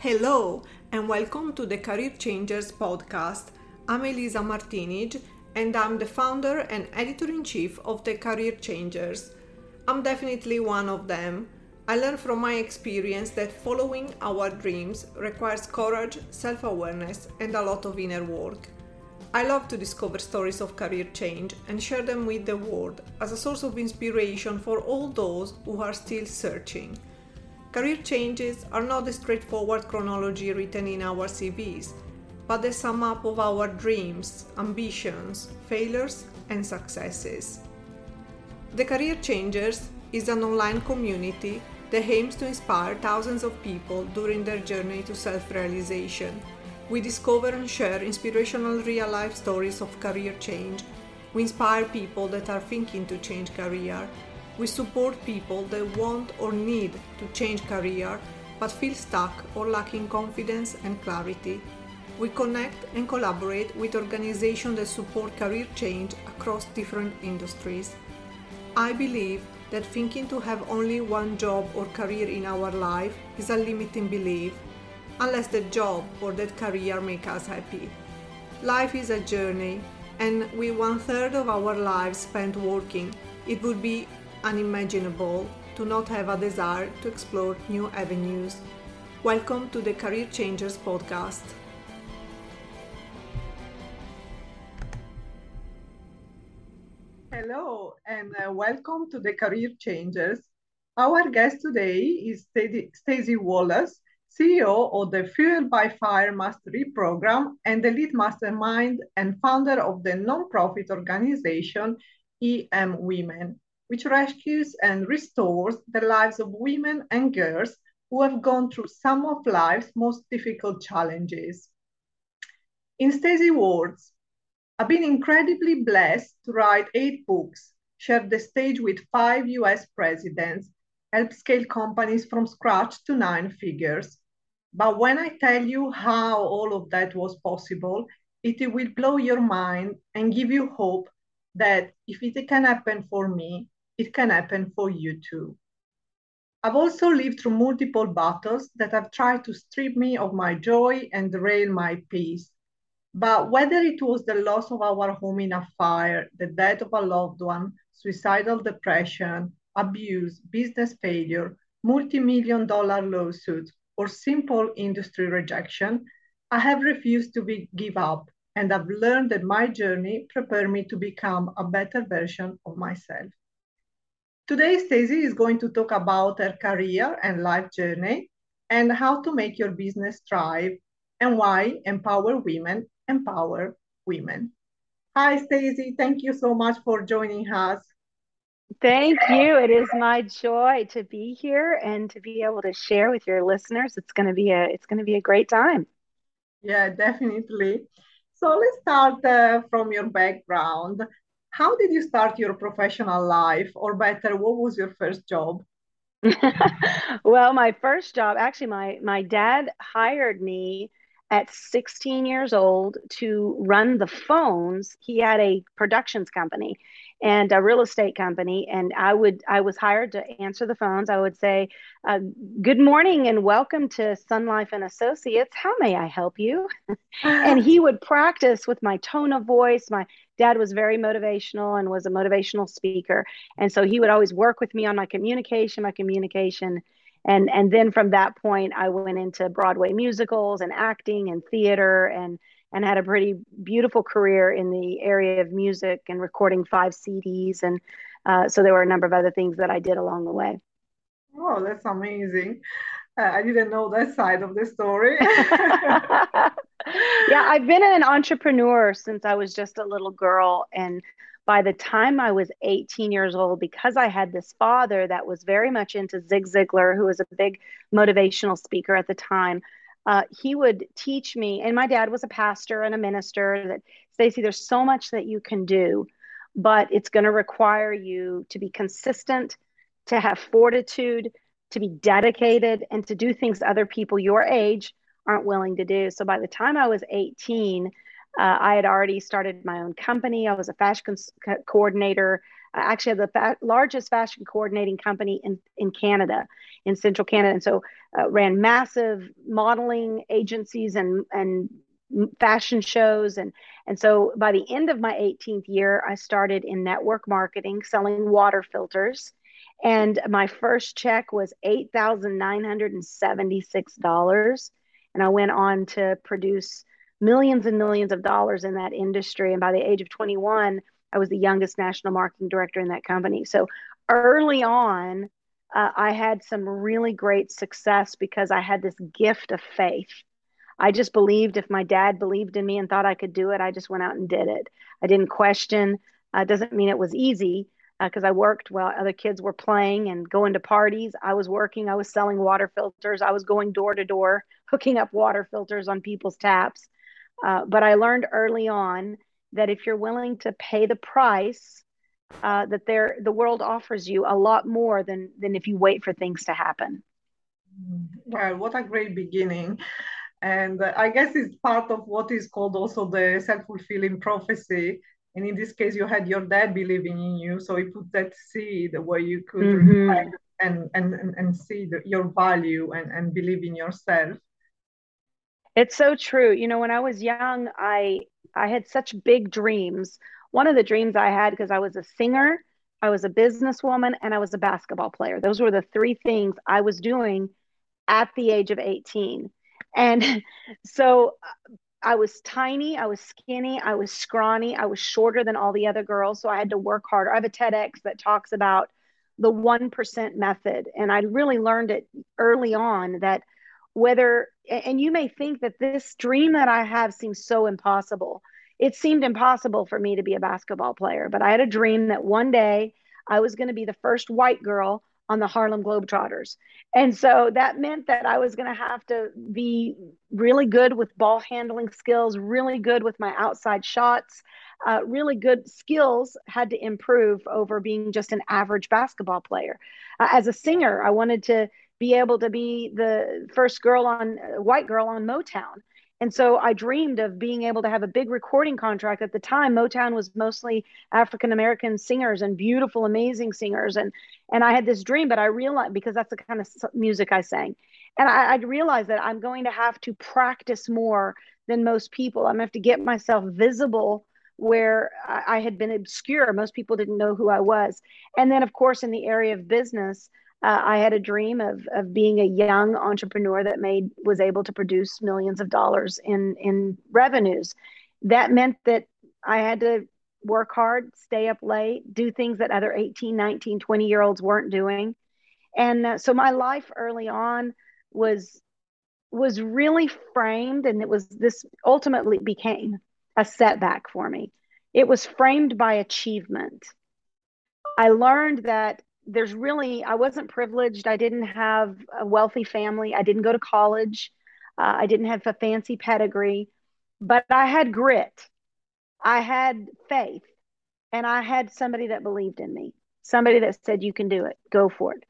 Hello, and welcome to the Career Changers podcast. I'm Elisa Martinij, and I'm the founder and editor in chief of the Career Changers. I'm definitely one of them. I learned from my experience that following our dreams requires courage, self awareness, and a lot of inner work. I love to discover stories of career change and share them with the world as a source of inspiration for all those who are still searching. Career changes are not the straightforward chronology written in our CVs, but the sum up of our dreams, ambitions, failures, and successes. The Career Changers is an online community that aims to inspire thousands of people during their journey to self realization. We discover and share inspirational real life stories of career change. We inspire people that are thinking to change career we support people that want or need to change career but feel stuck or lacking confidence and clarity. We connect and collaborate with organizations that support career change across different industries. I believe that thinking to have only one job or career in our life is a limiting belief, unless the job or that career make us happy. Life is a journey, and with one third of our lives spent working, it would be unimaginable to not have a desire to explore new avenues. Welcome to the Career Changers podcast. Hello, and uh, welcome to the Career Changers. Our guest today is Staci Wallace, CEO of the Fuel by Fire Mastery Program and the lead mastermind and founder of the nonprofit organization EM Women which rescues and restores the lives of women and girls who have gone through some of life's most difficult challenges. In Staci's words, I've been incredibly blessed to write eight books, share the stage with five US presidents, help scale companies from scratch to nine figures. But when I tell you how all of that was possible, it will blow your mind and give you hope that if it can happen for me, it can happen for you too. I've also lived through multiple battles that have tried to strip me of my joy and derail my peace. But whether it was the loss of our home in a fire, the death of a loved one, suicidal depression, abuse, business failure, multi million dollar lawsuits, or simple industry rejection, I have refused to be, give up and I've learned that my journey prepared me to become a better version of myself. Today, Staci is going to talk about her career and life journey and how to make your business thrive and why empower women empower women. Hi, Staci. Thank you so much for joining us. Thank you. It is my joy to be here and to be able to share with your listeners. It's going to be a it's going to be a great time. Yeah, definitely. So let's start uh, from your background how did you start your professional life? Or better what was your first job? Well my first job actually my my dad hired me at 16 years old to run the phones. He had a productions company and a real estate company and i would i was hired to answer the phones. I would say uh, good morning and welcome to sun life and associates. How may i help you? And he would practice with my tone of voice. My dad was very motivational and was a motivational speaker. And so he would always work with me on my communication my communication. And and then from that point i went into broadway musicals and acting and theater and and had a pretty beautiful career in the area of music and recording five CDs. And uh, so there were a number of other things that I did along the way. Oh, that's amazing. Uh, I didn't know that side of the story. yeah, I've been an entrepreneur since I was just a little girl. And by the time I was 18 years old, because I had this father that was very much into Zig Ziglar, who was a big motivational speaker at the time, uh, he would teach me, and my dad was a pastor and a minister, that Staci, there's so much that you can do, but it's going to require you to be consistent, to have fortitude, to be dedicated, and to do things other people your age aren't willing to do. So by the time I was 18, uh, I had already started my own company. I was a fashion co- coordinator. Actually the fa- largest fashion coordinating company in, in Canada, in central Canada. And so uh, ran massive modeling agencies and, and fashion shows. And and so by the end of my 18th year i started in network marketing selling water filters. And my first check was $8976 and i went on to produce millions and millions of dollars in that industry. And by the age of 21 i was the youngest national marketing director in that company so early on uh, i had some really great success because i had this gift of faith I just believed if my dad believed in me and thought I could do it, I just went out and did it. I didn't question. Uh, doesn't mean it was easy because uh, I worked while other kids were playing and going to parties. I was working. I was selling water filters. I was going door to door, hooking up water filters on people's taps. Uh, but I learned early on that if you're willing to pay the price, uh, that there the world offers you a lot more than than if you wait for things to happen. Well, what a great beginning. And I guess it's part of what is called also the self fulfilling prophecy. And in this case, you had your dad believing in you. So he put that seed where you could mm-hmm. and, and, and, and see the, your value and, and believe in yourself. It's so true. You know, when I was young, I I had such big dreams. One of the dreams I had because I was a singer, I was a businesswoman, and I was a basketball player. Those were the three things I was doing at the age of 18. And so uh, I was tiny, I was skinny, I was scrawny, I was shorter than all the other girls. So I had to work harder. I have a TEDx that talks about the 1% method. And I really learned it early on that whether, and you may think that this dream that I have seems so impossible. It seemed impossible for me to be a basketball player, but I had a dream that one day I was going to be the first white girl on the Harlem Globetrotters. And so that meant that I was going to have to be really good with ball handling skills, really good with my outside shots, uh, really good skills had to improve over being just an average basketball player. Uh, as a singer, I wanted to be able to be the first girl on white girl on Motown. And so I dreamed of being able to have a big recording contract. At the time, Motown was mostly African American singers and beautiful, amazing singers. And and I had this dream, but I realized because that's the kind of music I sang, and I, I realized that I'm going to have to practice more than most people. I'm going to have to get myself visible where I, I had been obscure. Most people didn't know who I was. And then, of course, in the area of business, uh, I had a dream of of being a young entrepreneur that made was able to produce millions of dollars in in revenues. That meant that I had to work hard, stay up late, do things that other 18, 19, 20 year olds weren't doing. And uh, so my life early on was was really framed and it was this ultimately became a setback for me. It was framed by achievement. I learned that there's really i wasn't privileged. I didn't have a wealthy family. I didn't go to college. Uh, i didn't have a fancy pedigree but i had grit. I had faith and i had somebody that believed in me somebody that said you can do it. Go for it.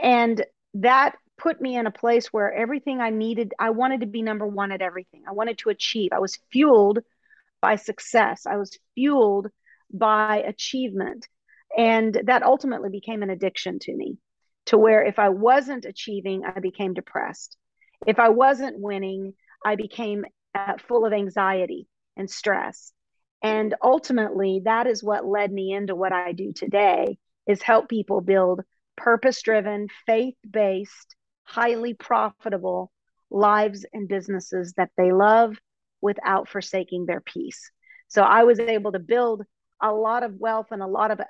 And that put me in a place where everything i needed i wanted to be number one at everything. I wanted to achieve. I was fueled by success. I was fueled by achievement and that ultimately became an addiction to me, to where if I wasn't achieving, I became depressed. If I wasn't winning, I became uh, full of anxiety and stress. And ultimately, that is what led me into what I do today is help people build purpose-driven, faith-based, highly profitable lives and businesses that they love without forsaking their peace. So I was able to build a lot of wealth and a lot of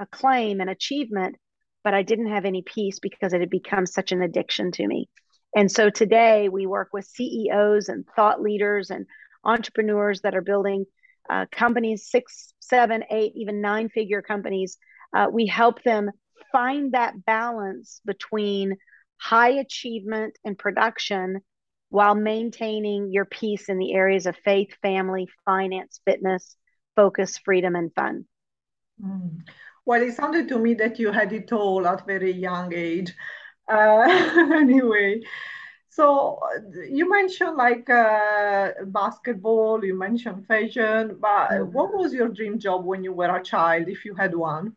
acclaim and achievement, but I didn't have any peace because it had become such an addiction to me. And so today we work with CEOs and thought leaders and entrepreneurs that are building uh, companies, six, seven, eight, even nine figure companies. Uh, we help them find that balance between high achievement and production while maintaining your peace in the areas of faith, family, finance, fitness, focus, freedom, and fun. Mm. Well, it sounded to me that you had it all at very young age. Uh, anyway, so you mentioned like uh, basketball, you mentioned fashion, but mm-hmm. what was your dream job when you were a child, if you had one?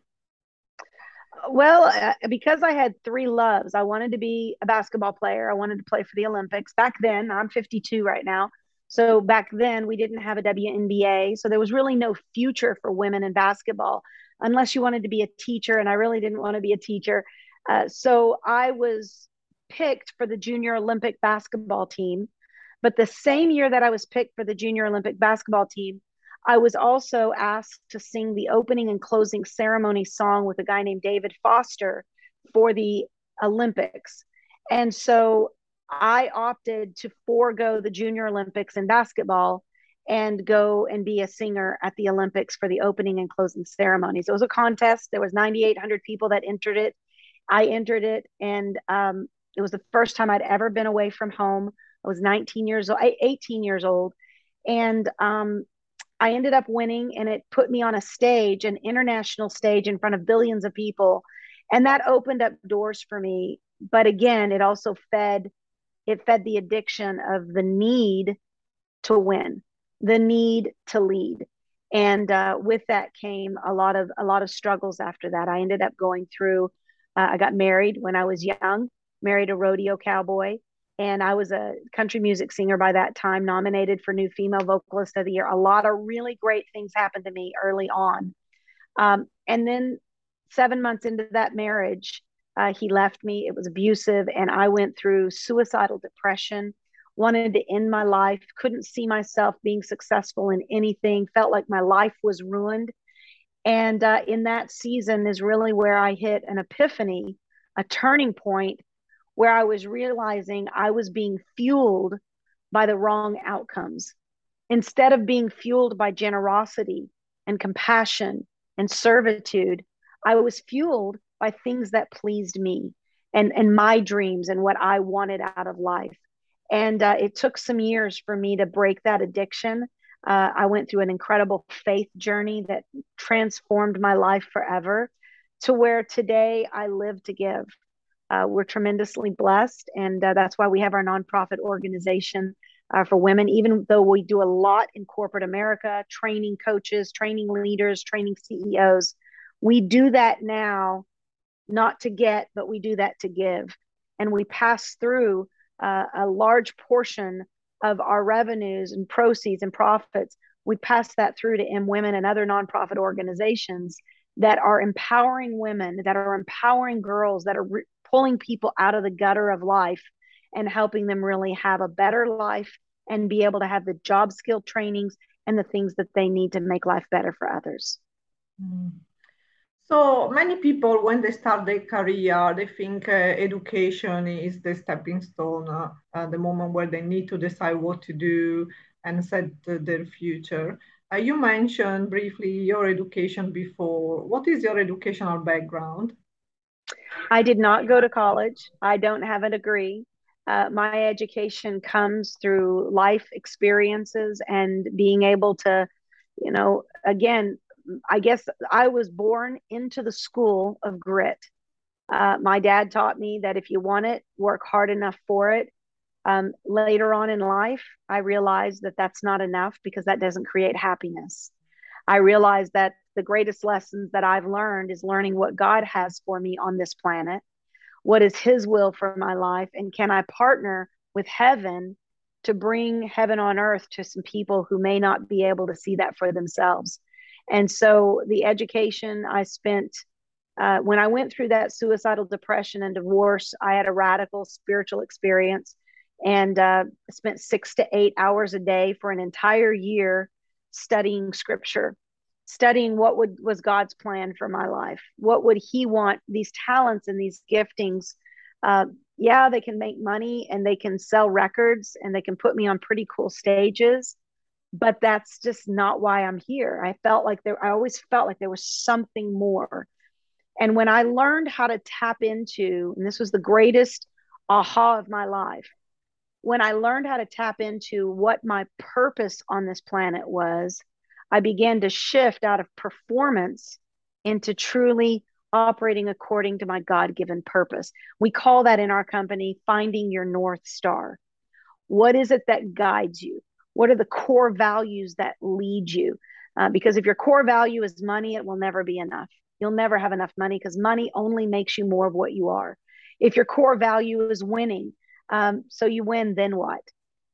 Well, uh, because I had three loves, I wanted to be a basketball player. I wanted to play for the Olympics. Back then, I'm 52 right now. So back then, we didn't have a WNBA. So there was really no future for women in basketball unless you wanted to be a teacher. And I really didn't want to be a teacher. Uh, so I was picked for the Junior Olympic basketball team. But the same year that I was picked for the Junior Olympic basketball team, I was also asked to sing the opening and closing ceremony song with a guy named David Foster for the Olympics. And so I opted to forego the Junior Olympics in basketball and go and be a singer at the Olympics for the opening and closing ceremonies. It was a contest. There was 9,800 people that entered it. I entered it, and um, it was the first time I'd ever been away from home. I was 19 years old, 18 years old, and um, I ended up winning, and it put me on a stage, an international stage in front of billions of people, and that opened up doors for me. But again, it also fed it fed the addiction of the need to win, the need to lead, and uh, with that came a lot of a lot of struggles. After that, I ended up going through. Uh, I got married when I was young, married a rodeo cowboy and I was a country music singer by that time, nominated for New Female Vocalist of the Year. A lot of really great things happened to me early on. Um, and then seven months into that marriage, uh, he left me. It was abusive, and I went through suicidal depression, wanted to end my life, couldn't see myself being successful in anything, felt like my life was ruined. And uh, in that season is really where I hit an epiphany, a turning point where I was realizing I was being fueled by the wrong outcomes. Instead of being fueled by generosity and compassion and servitude, I was fueled by things that pleased me and, and my dreams and what I wanted out of life. And uh, it took some years for me to break that addiction. Uh, I went through an incredible faith journey that transformed my life forever to where today I live to give. Uh, we're tremendously blessed, and uh, that's why we have our nonprofit organization uh, for women. Even though we do a lot in corporate America, training coaches, training leaders, training CEOs, we do that now not to get, but we do that to give. And we pass through uh, a large portion of our revenues and proceeds and profits. We pass that through to EM Women and other nonprofit organizations that are empowering women, that are empowering girls, that are re- pulling people out of the gutter of life and helping them really have a better life and be able to have the job skill trainings and the things that they need to make life better for others. Mm. So many people, when they start their career, they think uh, education is the stepping stone, uh, uh, the moment where they need to decide what to do and set their future. Uh, you mentioned briefly your education before. What is your educational background? I did not go to college. I don't have a degree. Uh, my education comes through life experiences and being able to, you know, again, I guess I was born into the school of grit. Uh, my dad taught me that if you want it, work hard enough for it. Um, later on in life, I realized that that's not enough because that doesn't create happiness. I realized that the greatest lessons that I've learned is learning what God has for me on this planet. What is His will for my life? And can I partner with heaven to bring heaven on earth to some people who may not be able to see that for themselves? And so the education I spent uh, when I went through that suicidal depression and divorce, I had a radical spiritual experience and uh, spent six to eight hours a day for an entire year studying scripture studying what would was God's plan for my life. What would He want these talents and these giftings? Uh, yeah, they can make money and they can sell records and they can put me on pretty cool stages, but that's just not why I'm here. I felt like there. I always felt like there was something more. And when I learned how to tap into, and this was the greatest aha of my life, when I learned how to tap into what my purpose on this planet was, I began to shift out of performance into truly operating according to my God given purpose. We call that in our company finding your North Star. What is it that guides you? What are the core values that lead you? Uh, because if your core value is money, it will never be enough. you'll never have enough money because money only makes you more of what you are. If your core value is winning, um, so you win, then what?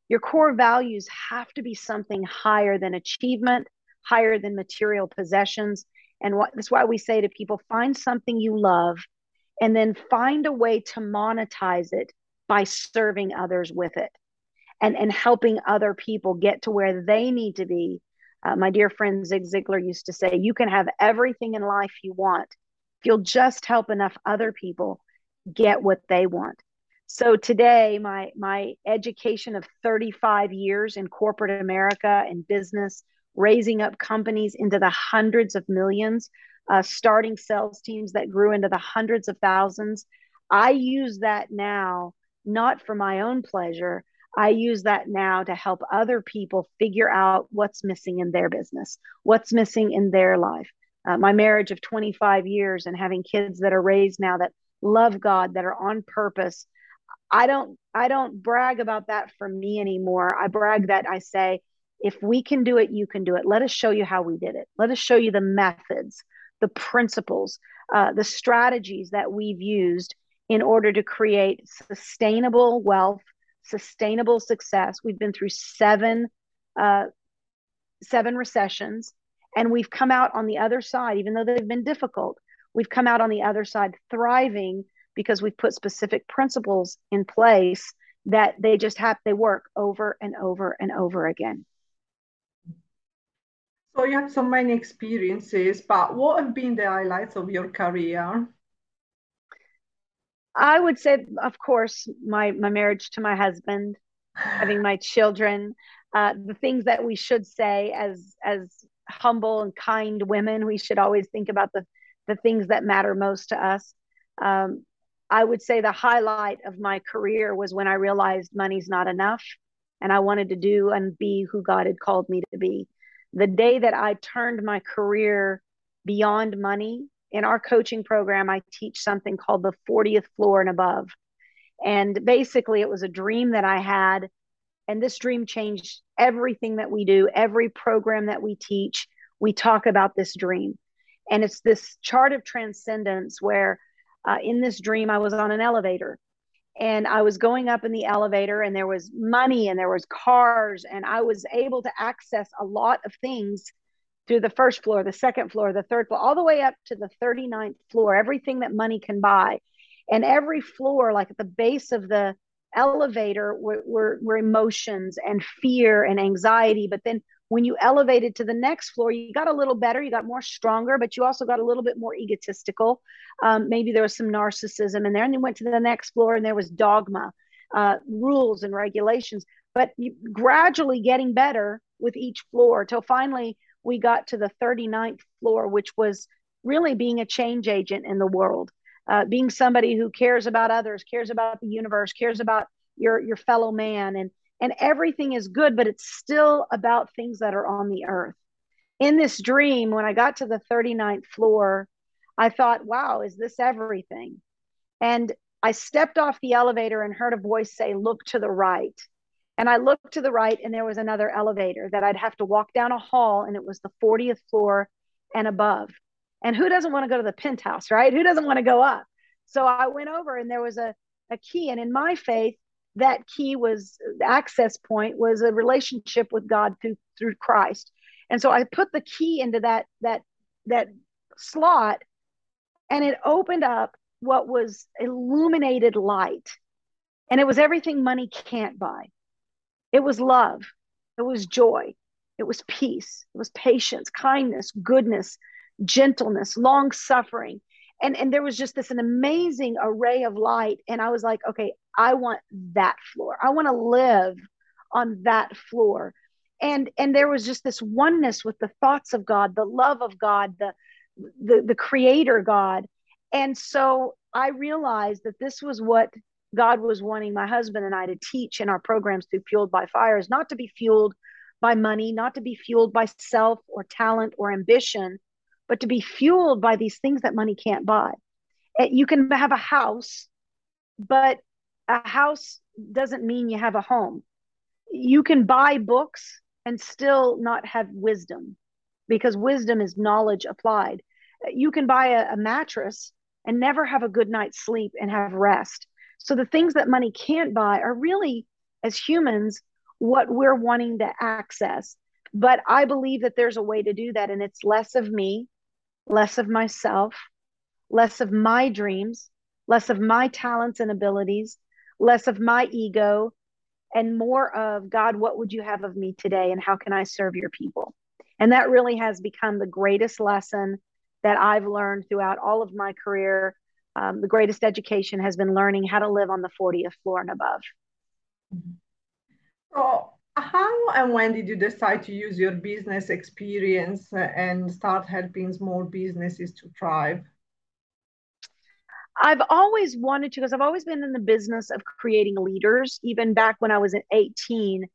Your core values have to be something higher than achievement, higher than material possessions. And what, that's why we say to people find something you love and then find a way to monetize it by serving others with it and, and helping other people get to where they need to be. Uh, my dear friend Zig Ziglar used to say, You can have everything in life you want if you'll just help enough other people get what they want. So today, my my education of 35 years in corporate America and business, raising up companies into the hundreds of millions, uh, starting sales teams that grew into the hundreds of thousands. I use that now not for my own pleasure. I use that now to help other people figure out what's missing in their business, what's missing in their life. Uh, my marriage of 25 years and having kids that are raised now that love God, that are on purpose, I don't I don't brag about that for me anymore. I brag that I say if we can do it, you can do it. Let us show you how we did it. Let us show you the methods, the principles, uh, the strategies that we've used in order to create sustainable wealth, sustainable success. We've been through seven uh, seven recessions, and we've come out on the other side, even though they've been difficult. We've come out on the other side thriving because we've put specific principles in place that they just have they work over and over and over again so you have so many experiences but what have been the highlights of your career i would say of course my my marriage to my husband having my children uh, the things that we should say as as humble and kind women we should always think about the the things that matter most to us um, I would say the highlight of my career was when I realized money's not enough and I wanted to do and be who God had called me to be. The day that I turned my career beyond money, in our coaching program, I teach something called the 40th floor and above. And basically, it was a dream that I had. And this dream changed everything that we do, every program that we teach. We talk about this dream. And it's this chart of transcendence where uh, in this dream, I was on an elevator and I was going up in the elevator and there was money and there was cars and I was able to access a lot of things through the first floor, the second floor, the third floor, all the way up to the 39th floor, everything that money can buy. And every floor, like at the base of the elevator, were, were, were emotions and fear and anxiety. But then when you elevated to the next floor, you got a little better, you got more stronger, but you also got a little bit more egotistical. Um, maybe there was some narcissism in there. And then went to the next floor and there was dogma, uh, rules and regulations. But you, gradually getting better with each floor till finally we got to the 39th floor, which was really being a change agent in the world, uh, being somebody who cares about others, cares about the universe, cares about your your fellow man, and and everything is good, but it's still about things that are on the earth. In this dream, when I got to the 39th floor, I thought, wow, is this everything? And I stepped off the elevator and heard a voice say, look to the right. And I looked to the right, and there was another elevator that I'd have to walk down a hall, and it was the 40th floor and above. And who doesn't want to go to the penthouse, right? Who doesn't want to go up? So I went over, and there was a, a key. And in my faith, that key was access point was a relationship with God through through Christ. And so I put the key into that that that slot and it opened up what was illuminated light. And it was everything money can't buy. It was love. It was joy. It was peace. It was patience, kindness, goodness, gentleness, long suffering. And, and there was just this an amazing array of light. And I was like, okay, I want that floor. I want to live on that floor. And and there was just this oneness with the thoughts of God, the love of God, the the, the creator God. And so I realized that this was what God was wanting my husband and I to teach in our programs through Fueled by Fire is not to be fueled by money, not to be fueled by self or talent or ambition, but to be fueled by these things that money can't buy. You can have a house, but a house doesn't mean you have a home. You can buy books and still not have wisdom because wisdom is knowledge applied. you can buy a, a mattress and never have a good night's sleep and have rest. So the things that money can't buy are really, as humans, what we're wanting to access. But I believe that there's a way to do that, and it's less of me, less of myself, less of my dreams, less of my talents and abilities, less of my ego, and more of God, what would you have of me today, and how can I serve your people? And that really has become the greatest lesson that I've learned throughout all of my career. Um, the greatest education has been learning how to live on the 40th floor and above. So, how and when did you decide to use your business experience and start helping small businesses to thrive? I've always wanted to, because I've always been in the business of creating leaders, even back when I was 18.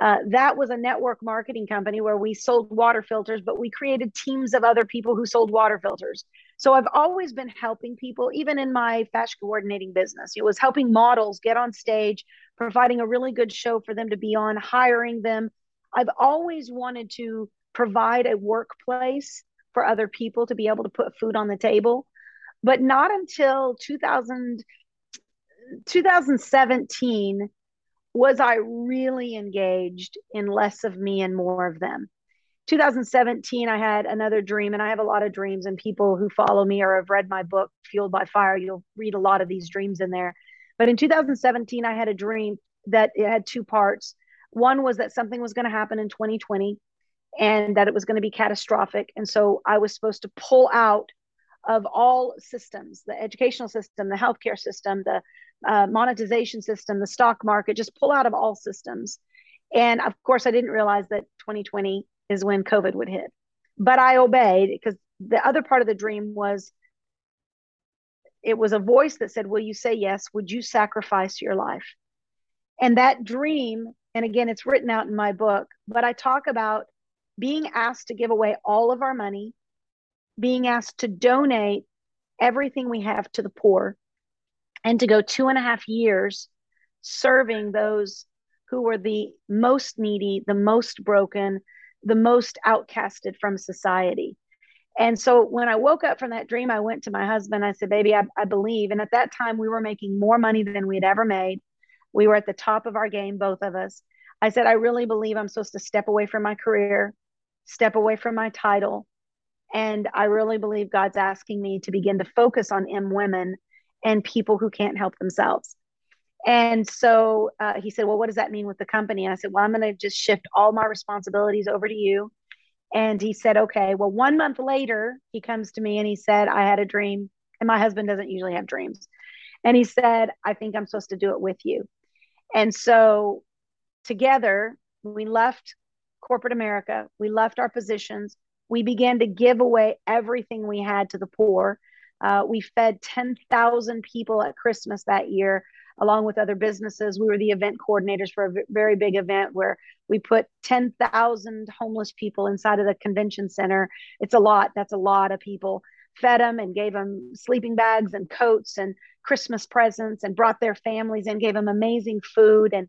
Uh, that was a network marketing company where we sold water filters, but we created teams of other people who sold water filters. So I've always been helping people, even in my fashion coordinating business. It was helping models get on stage, providing a really good show for them to be on, hiring them. I've always wanted to provide a workplace for other people to be able to put food on the table. But not until 2000, 2017 was I really engaged in less of me and more of them. 2017, I had another dream, and I have a lot of dreams. And people who follow me or have read my book, Fueled by Fire, you'll read a lot of these dreams in there. But in 2017, I had a dream that it had two parts. One was that something was going to happen in 2020 and that it was going to be catastrophic. And so I was supposed to pull out of all systems the educational system, the healthcare system, the uh, monetization system, the stock market, just pull out of all systems. And of course, I didn't realize that 2020 is when COVID would hit. But I obeyed because the other part of the dream was it was a voice that said, Will you say yes? Would you sacrifice your life? And that dream, and again, it's written out in my book, but I talk about being asked to give away all of our money, being asked to donate everything we have to the poor, and to go two and a half years serving those who were the most needy, the most broken, the most outcasted from society. And so when I woke up from that dream, I went to my husband. I said, Baby, I, I believe. And at that time, we were making more money than we had ever made. We were at the top of our game, both of us. I said, I really believe I'm supposed to step away from my career, step away from my title. And I really believe God's asking me to begin to focus on EM women and people who can't help themselves. And so uh, he said, Well, what does that mean with the company? And I said, Well, I'm going to just shift all my responsibilities over to you. And he said, Okay. Well, one month later, he comes to me and he said, I had a dream. And my husband doesn't usually have dreams. And he said, I think I'm supposed to do it with you. And so together, we left corporate America, we left our positions, we began to give away everything we had to the poor uh, we fed 10,000 people at Christmas that year, along with other businesses. We were the event coordinators for a very big event where we put 10,000 homeless people inside of the convention center. It's a lot. That's a lot of people. Fed them and gave them sleeping bags and coats and Christmas presents and brought their families and gave them amazing food. And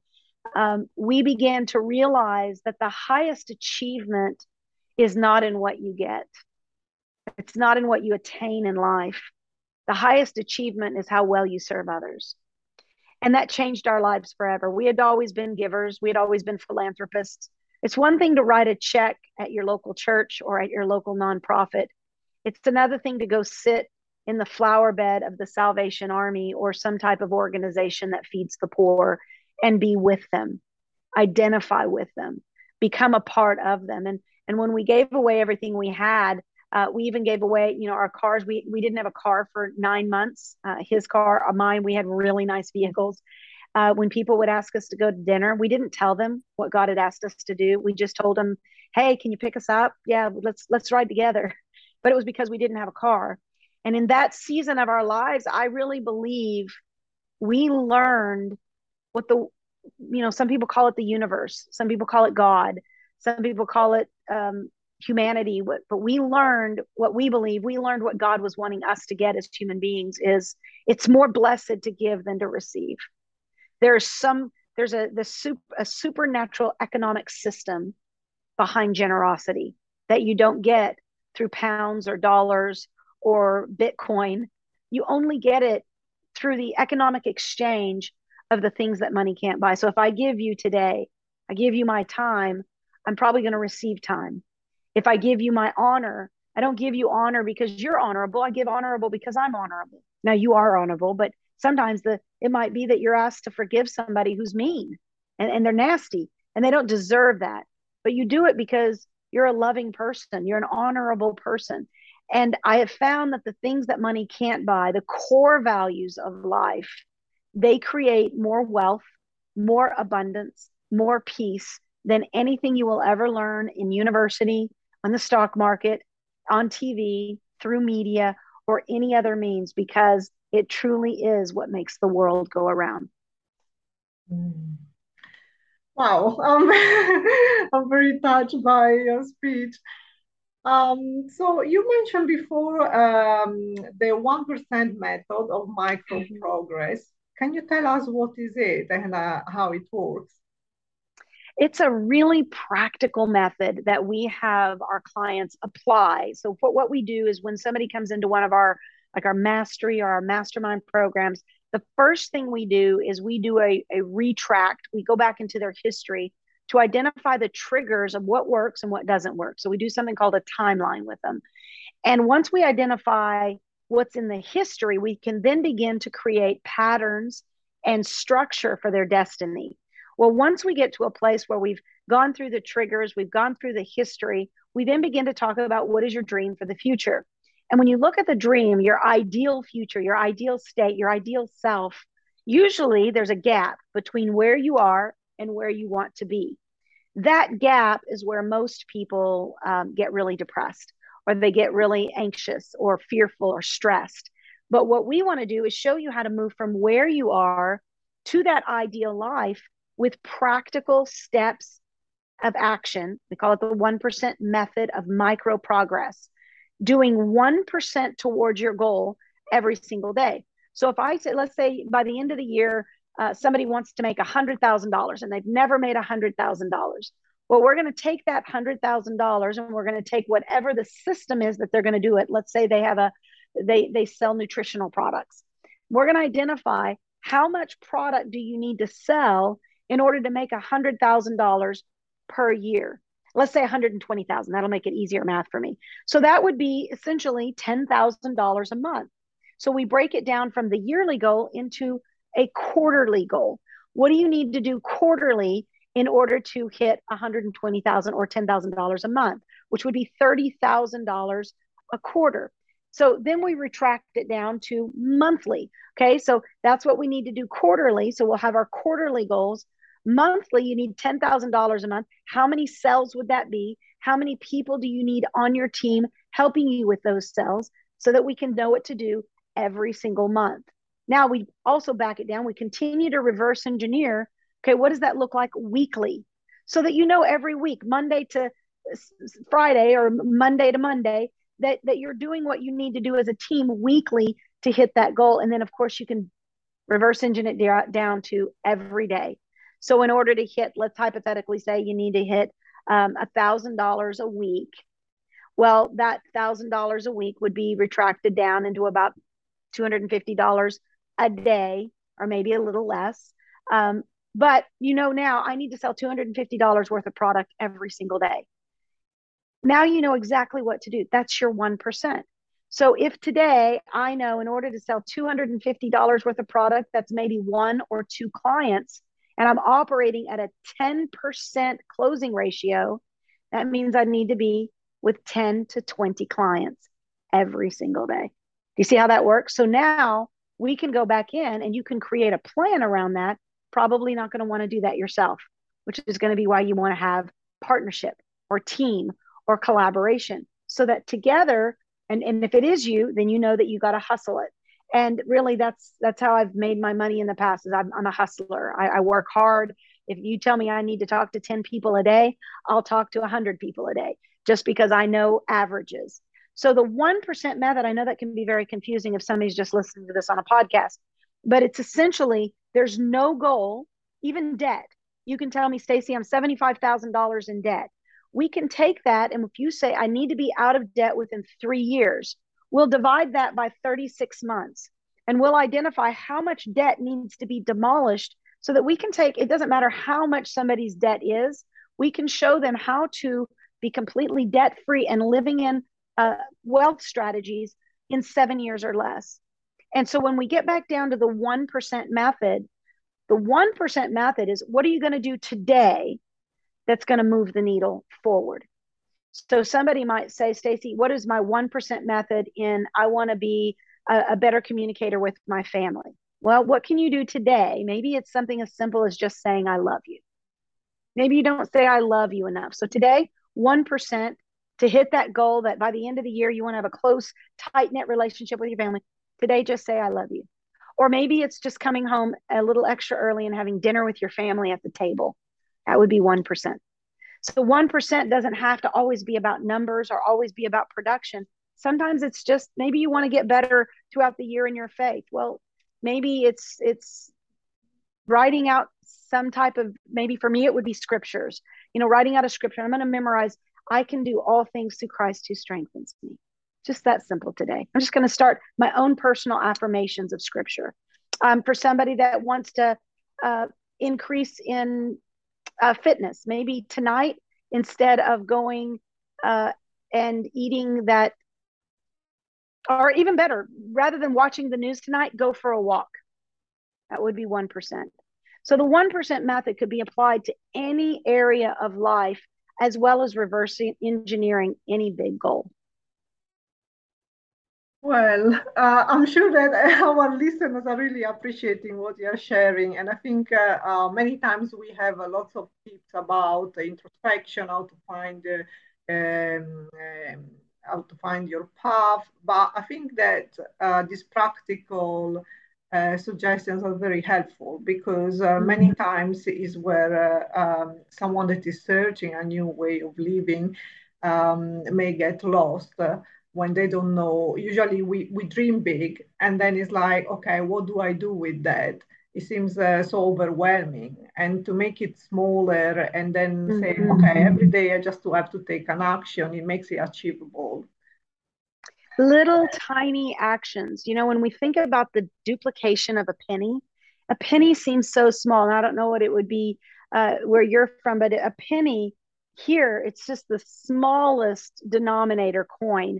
um, we began to realize that the highest achievement is not in what you get it's not in what you attain in life. The highest achievement is how well you serve others. And that changed our lives forever. We had always been givers, we had always been philanthropists. It's one thing to write a check at your local church or at your local nonprofit, it's another thing to go sit in the flower bed of the Salvation Army or some type of organization that feeds the poor and be with them, identify with them, become a part of them. And, and when we gave away everything we had, uh, we even gave away, you know, our cars. We we didn't have a car for nine months. Uh, his car, uh, mine. We had really nice vehicles. Uh, when people would ask us to go to dinner, we didn't tell them what God had asked us to do. We just told them, "Hey, can you pick us up? Yeah, let's let's ride together." But it was because we didn't have a car. And in that season of our lives, I really believe we learned what the you know some people call it the universe, some people call it God, some people call it um, humanity but we learned what we believe we learned what god was wanting us to get as human beings is it's more blessed to give than to receive there's some there's a the super, a supernatural economic system behind generosity that you don't get through pounds or dollars or Bitcoin. You only get it through the economic exchange of the things that money can't buy. So if I give you today, I give you my time, I'm probably going to receive time. If I give you my honor, I don't give you honor because you're honorable. I give honorable because I'm honorable. Now you are honorable, but sometimes the it might be that you're asked to forgive somebody who's mean and, and they're nasty and they don't deserve that. But you do it because you're a loving person, you're an honorable person. And I have found that the things that money can't buy, the core values of life, they create more wealth, more abundance, more peace than anything you will ever learn in university, on the stock market, on TV, through media, or any other means, because it truly is what makes the world go around. Mm. Wow, um, I'm very touched by your speech. Um, so you mentioned before um, the 1% method of micro mm-hmm. progress. Can you tell us what is it and uh, how it works? It's a really practical method that we have our clients apply. So what we do is when somebody comes into one of our like our mastery or our mastermind programs, the first thing we do is we do a, a retract. We go back into their history to identify the triggers of what works and what doesn't work. So we do something called a timeline with them. And once we identify what's in the history, we can then begin to create patterns and structure for their destiny. Well, once we get to a place where we've gone through the triggers, we've gone through the history, we then begin to talk about what is your dream for the future. And when you look at the dream, your ideal future, your ideal state, your ideal self, usually there's a gap between where you are and where you want to be. That gap is where most people um, get really depressed or they get really anxious or fearful or stressed. But what we want to do is show you how to move from where you are to that ideal life with practical steps of action. We call it the 1% method of micro progress, doing 1% towards your goal every single day. So if I say, let's say by the end of the year, uh, somebody wants to make $100,000 and they've never made $100,000. Well, we're going to take that $100,000 and we're going to take whatever the system is that they're going to do it. Let's say they have a, they, they sell nutritional products. We're going to identify how much product do you need to sell in order to make $100,000 per year. Let's say 120,000. That'll make it easier math for me. So that would be essentially $10,000 a month. So we break it down from the yearly goal into a quarterly goal. What do you need to do quarterly in order to hit 120,000 or $10,000 a month, which would be $30,000 a quarter. So then we retract it down to monthly. Okay. So that's what we need to do quarterly. So we'll have our quarterly goals. Monthly, you need $10,000 a month. How many cells would that be? How many people do you need on your team helping you with those cells so that we can know what to do every single month? Now we also back it down. We continue to reverse engineer. Okay, what does that look like weekly? So that you know every week, Monday to Friday or Monday to Monday, that, that you're doing what you need to do as a team weekly to hit that goal. And then, of course, you can reverse engine it down to every day. So in order to hit, let's hypothetically say you need to hit um, a thousand dollars a week. Well, that thousand dollars a week would be retracted down into about two hundred and fifty dollars a day, or maybe a little less. Um, but you know now I need to sell two hundred and fifty dollars worth of product every single day. Now you know exactly what to do. That's your one percent. So if today I know in order to sell $250 worth of product, that's maybe one or two clients, and I'm operating at a 10% closing ratio, that means I need to be with 10 to 20 clients every single day. Do you see how that works? So now we can go back in and you can create a plan around that. Probably not going to want to do that yourself, which is going to be why you want to have partnership or team or collaboration so that together, and, and if it is you, then you know that you got to hustle it and really that's that's how i've made my money in the past is i'm, I'm a hustler. I, I, work hard. If you tell me i need to talk to 10 people a day i'll talk to 100 people a day just because i know averages. So the 1% method i know that can be very confusing if somebody's just listening to this on a podcast but it's essentially there's no goal even debt. You can tell me Staci i'm $75000 in debt. We can take that and if you say i need to be out of debt within three years we'll divide that by 36 months and we'll identify how much debt needs to be demolished so that we can take it doesn't matter how much somebody's debt is we can show them how to be completely debt free and living in uh, wealth strategies in seven years or less. And so when we get back down to the 1% method the 1% method is what are you going to do today that's going to move the needle forward so somebody might say Staci what is my 1% method in i want to be a, a better communicator with my family well, what can you do today? Maybe it's something as simple as just saying, I love you. Maybe you don't say, I love you enough. So today, 1% to hit that goal that by the end of the year, you want to have a close, tight knit relationship with your family. Today, just say, I love you. Or maybe it's just coming home a little extra early and having dinner with your family at the table. That would be 1%. So 1% doesn't have to always be about numbers or always be about production. Sometimes it's just maybe you want to get better throughout the year in your faith. Well, maybe it's it's writing out some type of maybe for me it would be scriptures you know writing out a scripture i'm going to memorize i can do all things through christ who strengthens me just that simple today i'm just going to start my own personal affirmations of scripture um, for somebody that wants to uh, increase in uh, fitness maybe tonight instead of going uh, and eating that or even better, rather than watching the news tonight, go for a walk. That would be 1%. So the 1% method could be applied to any area of life as well as reversing engineering any big goal. Well, uh, I'm sure that our listeners are really appreciating what you're sharing. And I think uh, uh, many times we have lots of tips about introspection, how to find um, um, how to find your path. But I think that uh, these practical uh, suggestions are very helpful because uh, mm-hmm. many times is where uh, um, someone that is searching a new way of living um, may get lost uh, when they don't know. Usually we, we dream big and then it's like, okay, what do I do with that? it seems uh, so overwhelming and to make it smaller and then mm-hmm. say okay every day i just have to take an action it makes it achievable little tiny actions you know when we think about the duplication of a penny a penny seems so small and i don't know what it would be uh, where you're from but a penny here it's just the smallest denominator coin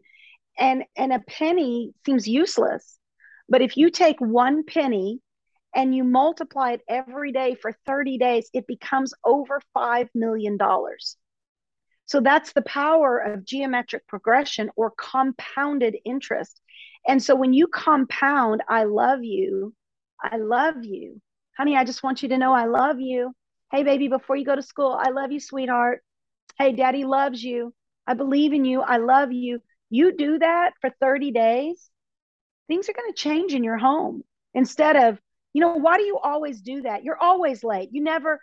and and a penny seems useless but if you take one penny and you multiply it every day for 30 days, it becomes over $5 million. So that's the power of geometric progression or compounded interest. And so when you compound, I love you, I love you, honey, I just want you to know I love you. Hey, baby, before you go to school, I love you, sweetheart. Hey, daddy loves you. I believe in you. I love you. You do that for 30 days, things are going to change in your home. Instead of, you know, why do you always do that? You're always late. You never,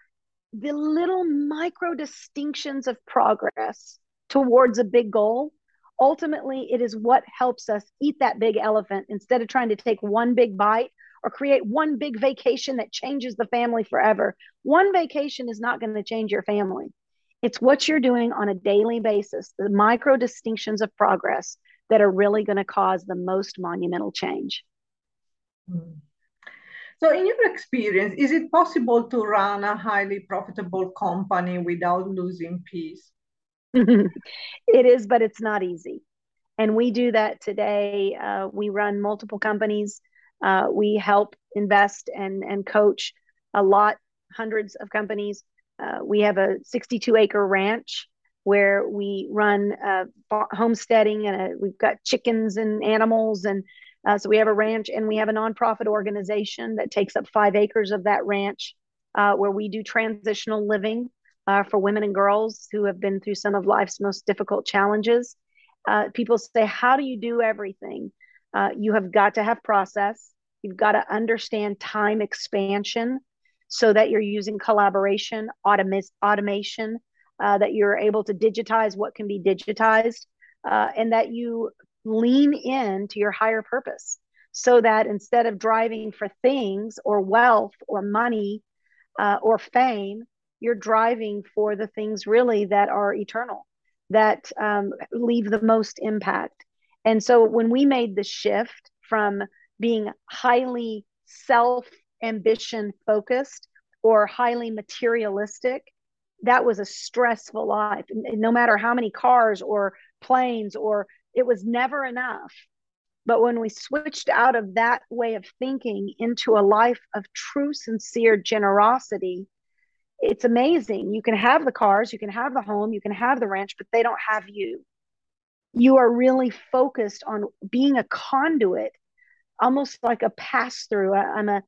the little micro distinctions of progress towards a big goal, ultimately, it is what helps us eat that big elephant instead of trying to take one big bite or create one big vacation that changes the family forever. One vacation is not going to change your family. It's what you're doing on a daily basis, the micro distinctions of progress that are really going to cause the most monumental change. Mm. So, in your experience, is it possible to run a highly profitable company without losing peace? it is, but it's not easy. And we do that today. Uh, we run multiple companies. Uh, we help invest and, and coach a lot, hundreds of companies. Uh, we have a 62 acre ranch where we run uh, homesteading and a, we've got chickens and animals and uh, so we have a ranch and we have a nonprofit organization that takes up five acres of that ranch uh, where we do transitional living uh, for women and girls who have been through some of life's most difficult challenges. Uh, people say, How do you do everything? Uh, you have got to have process, you've got to understand time expansion so that you're using collaboration, autom- automation, uh, that you're able to digitize what can be digitized. and that you lean in to your higher purpose so that instead of driving for things or wealth or money uh, or fame, you're driving for the things really that are eternal, that um, leave the most impact. And so when we made the shift from being highly self ambition focused or highly materialistic, that was a stressful life. No matter how many cars or planes or it was never enough. But when we switched out of that way of thinking into a life of true, sincere generosity, it's amazing. You can have the cars, you can have the home, you can have the ranch, but they don't have you. You are really focused on being a conduit, almost like a pass through. I'm a,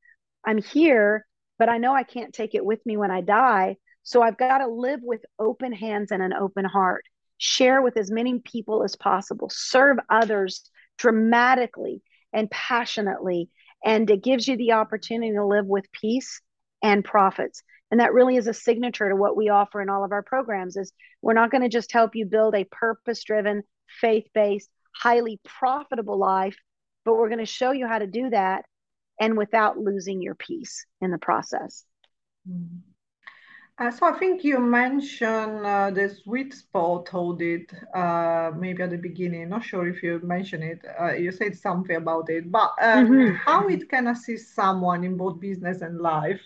I'm here, but I know I can't take it with me when I die. So I've got to live with open hands and an open heart, share with as many people as possible, serve others dramatically and passionately. And it gives you the opportunity to live with peace and profits. And that really is a signature to what we offer in all of our programs is we're not going to just help you build a purpose-driven, faith-based, highly profitable life, but we're going to show you how to do that and without losing your peace in the process. Mm-hmm. Uh, so I think you mentioned uh, the sweet spot audit uh, maybe at the beginning. Not sure if you mentioned it. Uh, you said something about it, but um, mm-hmm. how it can assist someone in both business and life.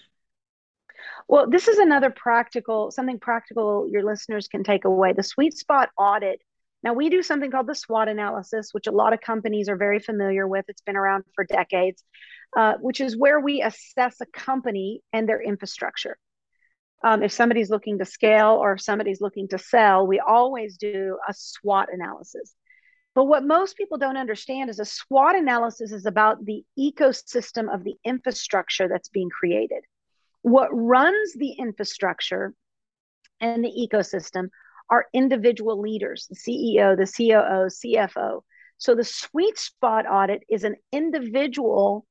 Well, this is another practical something practical your listeners can take away. The sweet spot audit. Now we do something called the SWOT analysis, which a lot of companies are very familiar with. It's been around for decades, uh, which is where we assess a company and their infrastructure um, if somebody's looking to scale or if somebody's looking to sell, we always do a SWOT analysis. But what most people don't understand is a SWOT analysis is about the ecosystem of the infrastructure that's being created. What runs the infrastructure and the ecosystem are individual leaders, the CEO, the COO, CFO. So the sweet spot audit is an individual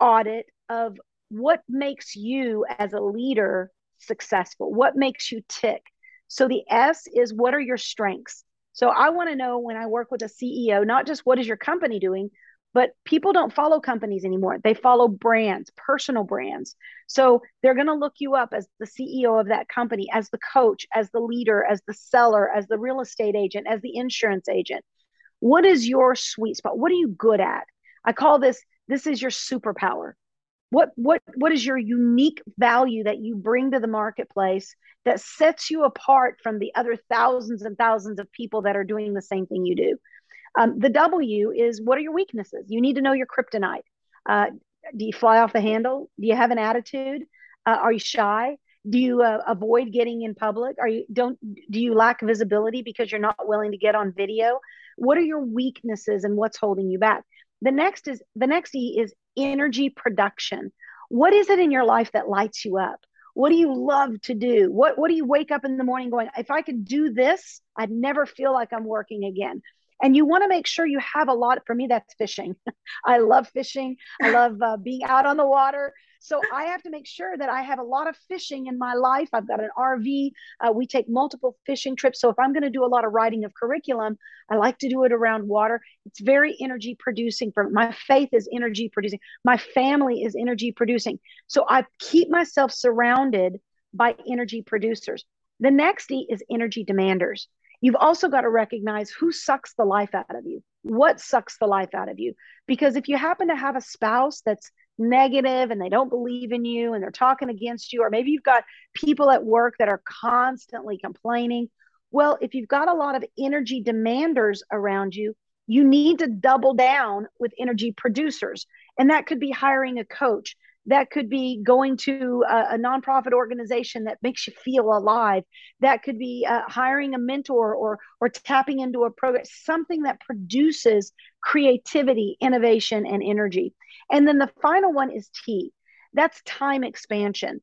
audit of what makes you as a leader successful? What makes you tick? So the S is what are your strengths? So I want to know when I work with a CEO, not just what is your company doing, but people don't follow companies anymore. They follow brands, personal brands. So they're going to look you up as the CEO of that company, as the coach, as the leader, as the seller, as the real estate agent, as the insurance agent. What is your sweet spot? What are you good at? I call this this is your superpower. What what what is your unique value that you bring to the marketplace that sets you apart from the other thousands and thousands of people that are doing the same thing you do? Um, the w is what are your weaknesses? You need to know your kryptonite. Uh, do you fly off the handle? Do you have an attitude? Uh, are you shy? Do you uh, avoid getting in public? Are you don't do you lack visibility because you're not willing to get on video? What are your weaknesses and what's holding you back the next is the next e is energy production. What is it in your life that lights you up? What do you love to do? What what do you wake up in the morning going, if I could do this, I'd never feel like I'm working again. And you want to make sure you have a lot. For me, that's fishing. I love fishing. I love uh, being out on the water. So I have to make sure that I have a lot of fishing in my life. I've got an RV. Uh, we take multiple fishing trips. So if I'm going to do a lot of writing of curriculum, I like to do it around water. It's very energy producing. For my faith is energy producing. My family is energy producing. So I keep myself surrounded by energy producers. The next E is energy demanders. You've also got to recognize who sucks the life out of you. What sucks the life out of you? Because if you happen to have a spouse that's negative and they don't believe in you and they're talking against you, or maybe you've got people at work that are constantly complaining. Well, if you've got a lot of energy demanders around you, you need to double down with energy producers. And that could be hiring a coach. That could be going to a, a nonprofit organization that makes you feel alive. That could be uh, hiring a mentor or or tapping into a program, something that produces creativity, innovation, and energy. And then the final one is T. That's time expansion.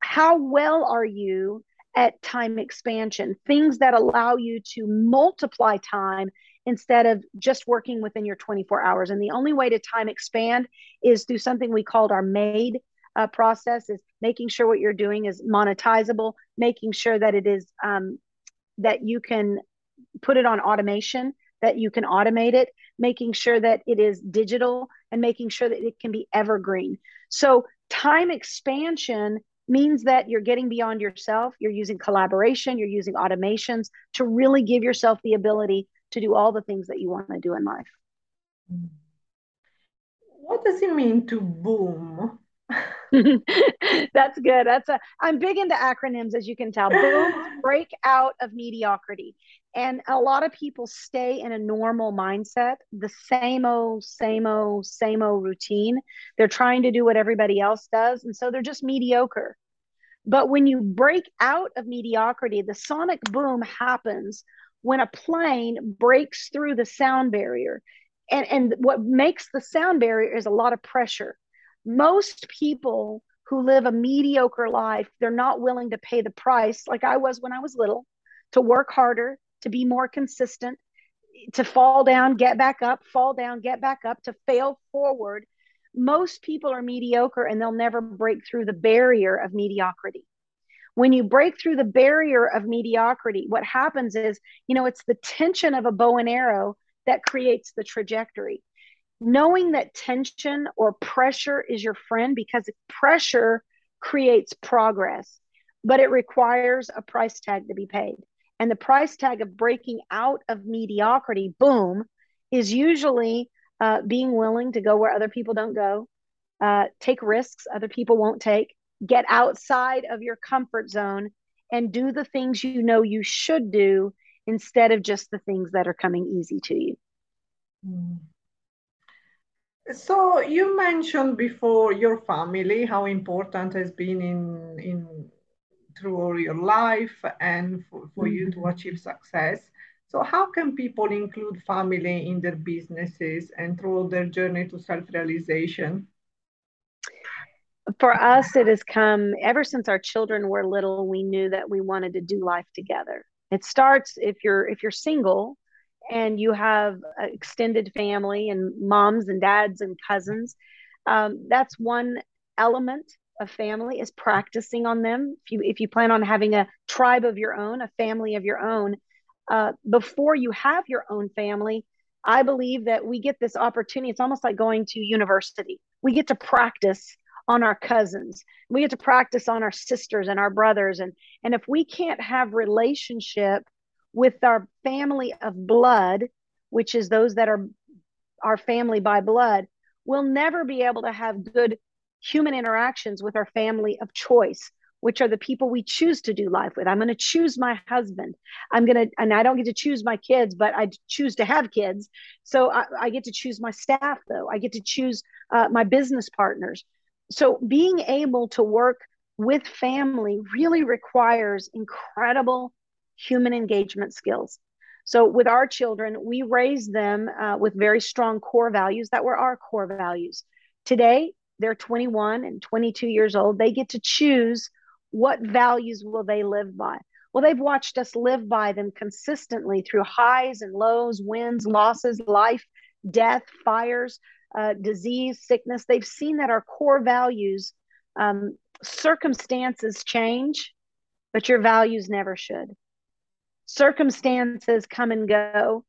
How well are you at time expansion? Things that allow you to multiply time instead of just working within your 24 hours. And the only way to time expand is through something we called our MADE uh, process is making sure what you're doing is monetizable, making sure that it is um, that you can put it on automation, that you can automate it, making sure that it is digital and making sure that it can be evergreen. So time expansion means that you're getting beyond yourself, you're using collaboration, you're using automations to really give yourself the ability to do all the things that you want to do in life. What does it mean to boom? That's good. That's a I'm big into acronyms as you can tell. Boom, break out of mediocrity. And a lot of people stay in a normal mindset, the same old, same old, same old routine. They're trying to do what everybody else does. And so they're just mediocre. But when you break out of mediocrity, the sonic boom happens when a plane breaks through the sound barrier. And, and what makes the sound barrier is a lot of pressure. Most people who live a mediocre life, they're not willing to pay the price, like I was when I was little, to work harder, to be more consistent, to fall down, get back up, fall down, get back up, to fail forward. Most people are mediocre and they'll never break through the barrier of mediocrity. When you break through the barrier of mediocrity, what happens is, you know, it's the tension of a bow and arrow that creates the trajectory. Knowing that tension or pressure is your friend because pressure creates progress, but it requires a price tag to be paid. And the price tag of breaking out of mediocrity, boom, is usually uh, being willing to go where other people don't go, uh, take risks other people won't take, get outside of your comfort zone, and do the things you know you should do instead of just the things that are coming easy to you. So you mentioned before your family, how important has been in in through all your life and for, for mm-hmm. you to mm-hmm. achieve success. So, how can people include family in their businesses and through their journey to self realization? For us, it has come ever since our children were little. We knew that we wanted to do life together. It starts if you're if you're single and you have extended family and moms and dads and cousins. Um, that's one element of family is practicing on them if you if you plan on having a tribe of your own a family of your own uh, before you have your own family i believe that we get this opportunity it's almost like going to university we get to practice on our cousins we get to practice on our sisters and our brothers and and if we can't have relationship with our family of blood which is those that are our family by blood we'll never be able to have good human interactions with our family of choice which are the people we choose to do life with. I'm going to choose my husband. I'm going to, and I don't get to choose my kids, but I choose to have kids. So I, I get to choose my staff, though. I get to choose uh, my business partners. So being able to work with family really requires incredible human engagement skills. So with our children, we raise them uh, with very strong core values that were our core values. Today, they're 21 and 22 years old, they get to choose what values will they live by. Well, they've watched us live by them consistently through highs and lows, wins, losses, life, death, fires, uh, disease, sickness. They've seen that our core values, um, circumstances change, but your values never should. Circumstances come and go,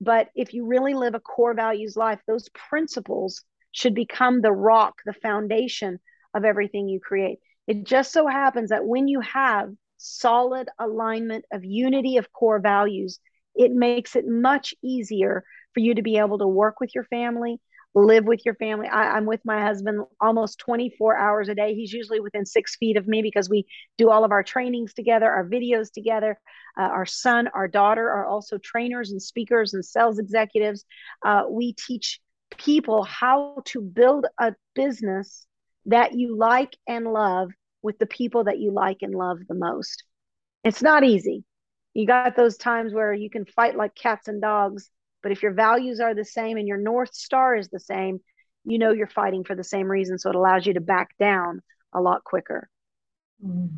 but if you really live a core values life, those principles should become the rock, the foundation of everything you create. It just so happens that when you have solid alignment of unity of core values, it makes it much easier for you to be able to work with your family, live with your family. I, am with my husband almost 24 hours a day. He's usually within six feet of me because we do all of our trainings together, our videos together. Uh, our son, our daughter are also trainers and speakers and sales executives. Uh, we teach people how to build a business that you like and love with the people that you like and love the most. It's not easy. You got those times where you can fight like cats and dogs, but if your values are the same and your North Star is the same, you know you're fighting for the same reason. So it allows you to back down a lot quicker. Mm.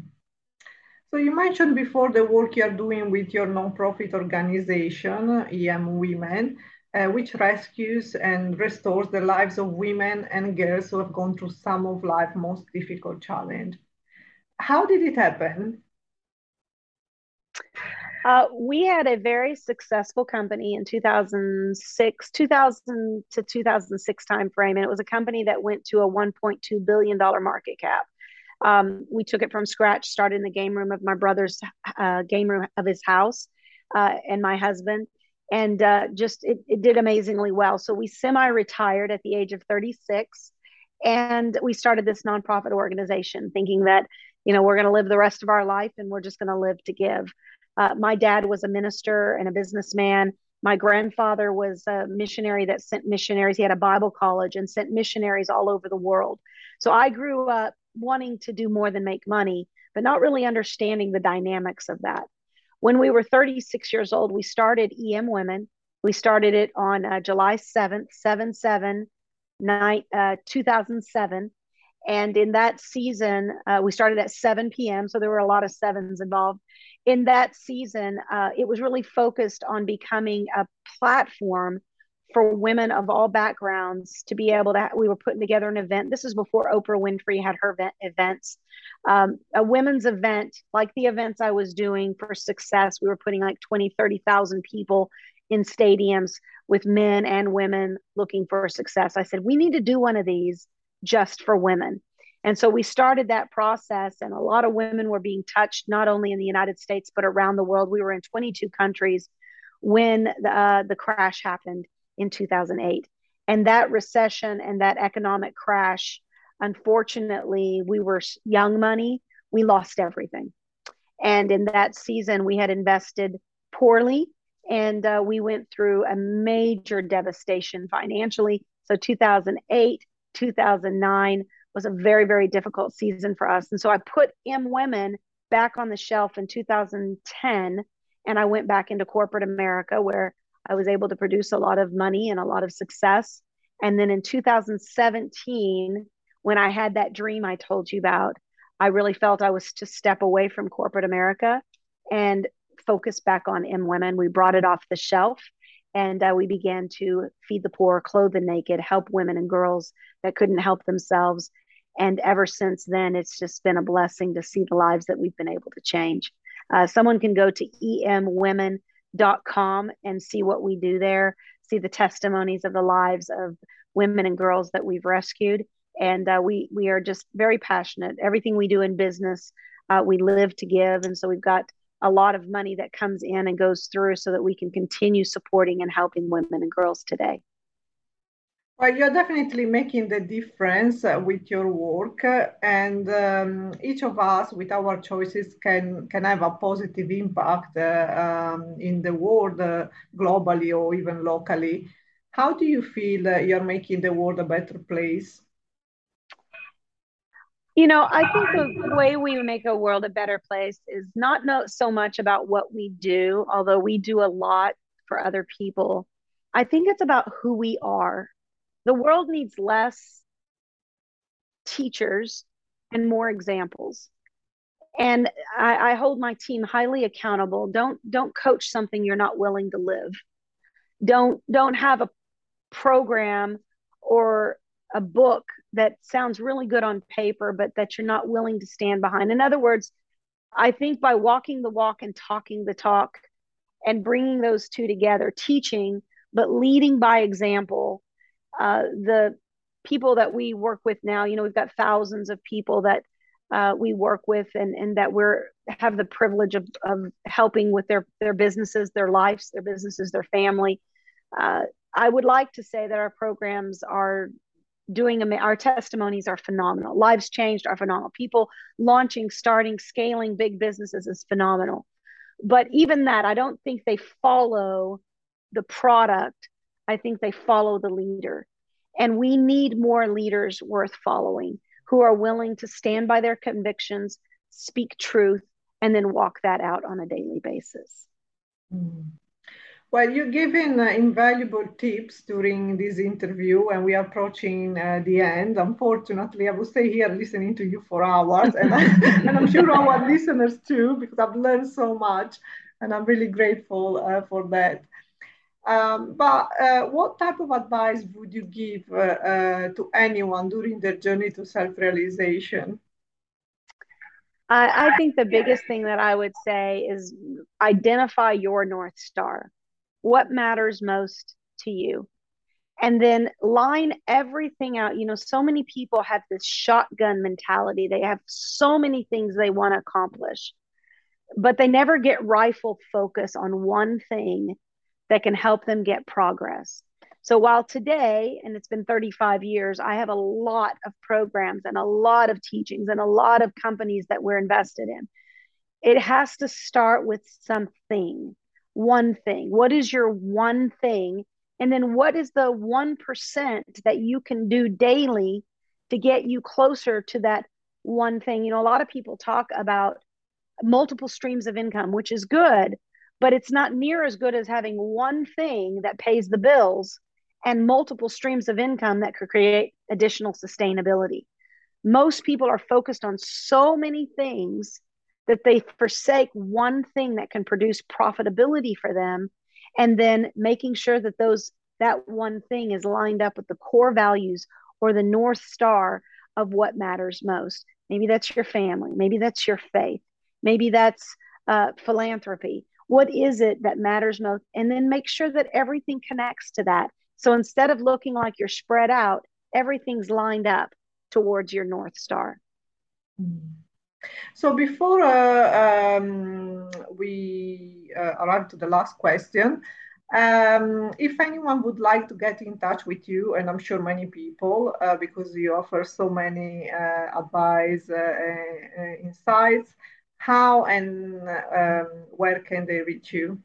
So you mentioned before the work you're doing with your nonprofit organization, EM Women uh, which rescues and restores the lives of women and girls who have gone through some of life's most difficult challenge. How did it happen? Uh, we had a very successful company in 2006, 2000 to 2006 timeframe, and it was a company that went to a 1.2 billion dollar market cap. Um, we took it from scratch, started in the game room of my brother's uh, game room of his house, uh, and my husband and uh, just it, it did amazingly well. So we semi retired at the age of 36. And we started this nonprofit organization thinking that, you know, we're going to live the rest of our life and we're just going to live to give. Uh, my dad was a minister and a businessman. My grandfather was a missionary that sent missionaries. He had a Bible college and sent missionaries all over the world. So I grew up wanting to do more than make money, but not really understanding the dynamics of that. When we were 36 years old, we started EM Women. We started it on uh, July 7th, 7 7, night, uh, 2007. And in that season, uh, we started at 7 p.m. So there were a lot of sevens involved. In that season, uh, it was really focused on becoming a platform for women of all backgrounds to be able to. We were putting together an event. This is before Oprah Winfrey had her event, events. Um, a women's event, like the events I was doing for success. We were putting like 20, 30,000 people in stadiums with men and women looking for success. I said, we need to do one of these just for women. And so we started that process, and a lot of women were being touched, not only in the United States, but around the world. We were in 22 countries when the, uh, the crash happened in 2008. And that recession and that economic crash, unfortunately, we were young money, we lost everything. And in that season, we had invested poorly and uh, we went through a major devastation financially. So 2008, 2009 was a very, very difficult season for us. And so I put EM Women back on the shelf in 2010 and I went back into corporate America where I was able to produce a lot of money and a lot of success. And then in 2017, when I had that dream I told you about, I really felt I was to step away from corporate America and focus back on EM Women. We brought it off the shelf and uh, we began to feed the poor, clothe the naked, help women and girls that couldn't help themselves. And ever since then, it's just been a blessing to see the lives that we've been able to change. Uh, someone can go to emwomen.com and see what we do there, see the testimonies of the lives of women and girls that we've rescued. And uh, we we are just very passionate. Everything we do in business, uh, we live to give, and so we've got a lot of money that comes in and goes through so that we can continue supporting and helping women and girls today. Well, you're definitely making the difference uh, with your work, uh, and um, each of us, with our choices, can can have a positive impact uh, um, in the world, uh, globally or even locally. How do you feel you're making the world a better place? You know, I think the way we make a world a better place is not so much about what we do, although we do a lot for other people. I think it's about who we are. The world needs less teachers and more examples. And I, I hold my team highly accountable. Don't don't coach something you're not willing to live. Don't don't have a program or a book that sounds really good on paper, but that you're not willing to stand behind. In other words, I think by walking the walk and talking the talk and bringing those two together, teaching, but leading by example, uh, the people that we work with now, you know, we've got thousands of people that uh, we work with and, and that we're have the privilege of, of helping with their, their businesses, their lives, their businesses, their family. Uh, I would like to say that our programs are doing our testimonies are phenomenal. Lives changed are phenomenal. People launching starting scaling big businesses is phenomenal. But even that i don't think they follow the product i think they follow the leader and we need more leaders worth following who are willing to stand by their convictions speak truth and then walk that out on a daily basis mm. Well, you've given uh, invaluable tips during this interview, and we are approaching uh, the end. Unfortunately, I will stay here listening to you for hours, and, I, and I'm sure our listeners too, because I've learned so much, and I'm really grateful uh, for that. Um, but uh, what type of advice would you give uh, uh, to anyone during their journey to self-realization? I, I think the biggest thing that I would say is identify your North Star. What matters most to you? And then line everything out. You know so many people have this shotgun mentality. They have so many things they want to accomplish but they never get rifle focus on one thing that can help them get progress. So while today, and it's been 35 years, I have a lot of programs and a lot of teachings and a lot of companies that we're invested in, it has to start with something, one thing. What is your one thing? And then what is the 1% that you can do daily to get you closer to that one thing? You know, a lot of people talk about multiple streams of income, which is good, but it's not near as good as having one thing that pays the bills and multiple streams of income that could create additional sustainability. Most people are focused on so many things that they forsake one thing that can produce profitability for them and then making sure that those that one thing is lined up with the core values or the north star of what matters most. Maybe that's your family. Maybe that's your faith. Maybe that's uh, philanthropy what is it that matters most and then make sure that everything connects to that so instead of looking like you're spread out, everything's lined up towards your North Star. So before uh, um, we uh, arrive to the last question, um, if anyone would like to get in touch with you, and I'm sure many people, uh, because you offer so many uh, advice, uh, uh, insights, how and um, where can they reach you?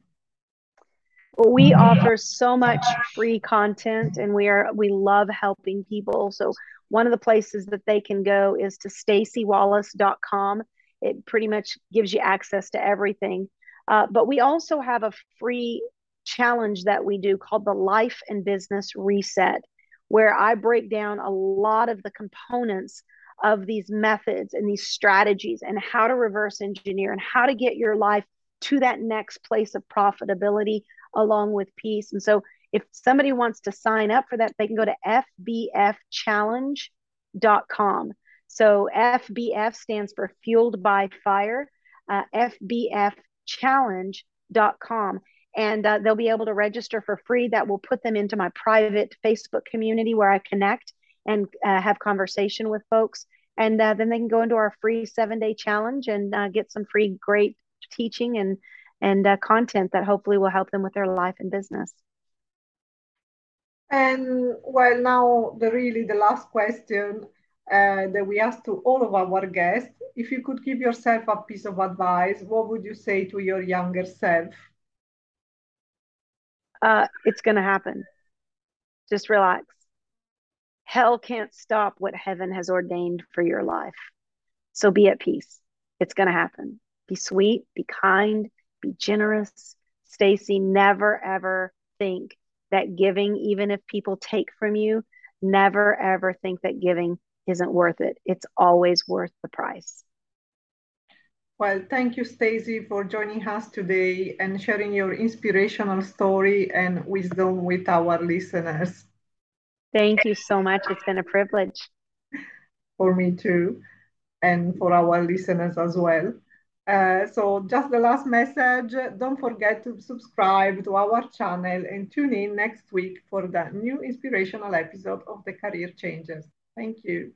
Well, we offer so much free content and we are we love helping people. So one of the places that they can go is to staciwallace.com. It pretty much gives you access to everything. Uh, but we also have a free challenge that we do called the Life and Business Reset, where I break down a lot of the components of these methods and these strategies and how to reverse engineer and how to get your life to that next place of profitability along with peace. And so if somebody wants to sign up for that, they can go to fbfchallenge.com. So FBF stands for Fueled by Fire, uh, fbfchallenge.com. And uh, they'll be able to register for free. That will put them into my private Facebook community where I connect and uh, have conversation with folks. And uh, then they can go into our free seven day challenge and uh, get some free great teaching and and uh, content that hopefully will help them with their life and business. And well, now the really the last question uh, that we ask to all of our guests: If you could give yourself a piece of advice, what would you say to your younger self? Uh, it's going to happen. Just relax. Hell can't stop what heaven has ordained for your life. So be at peace. It's going to happen. Be sweet, be kind, be generous. Staci, never ever think that giving, even if people take from you, never ever think that giving isn't worth it. It's always worth the price. Well, thank you, Staci, for joining us today and sharing your inspirational story and wisdom with our listeners. Thank you so much. It's been a privilege. For me too, and for our listeners as well. Uh, so just the last message, don't forget to subscribe to our channel and tune in next week for the new inspirational episode of the Career Changers. Thank you.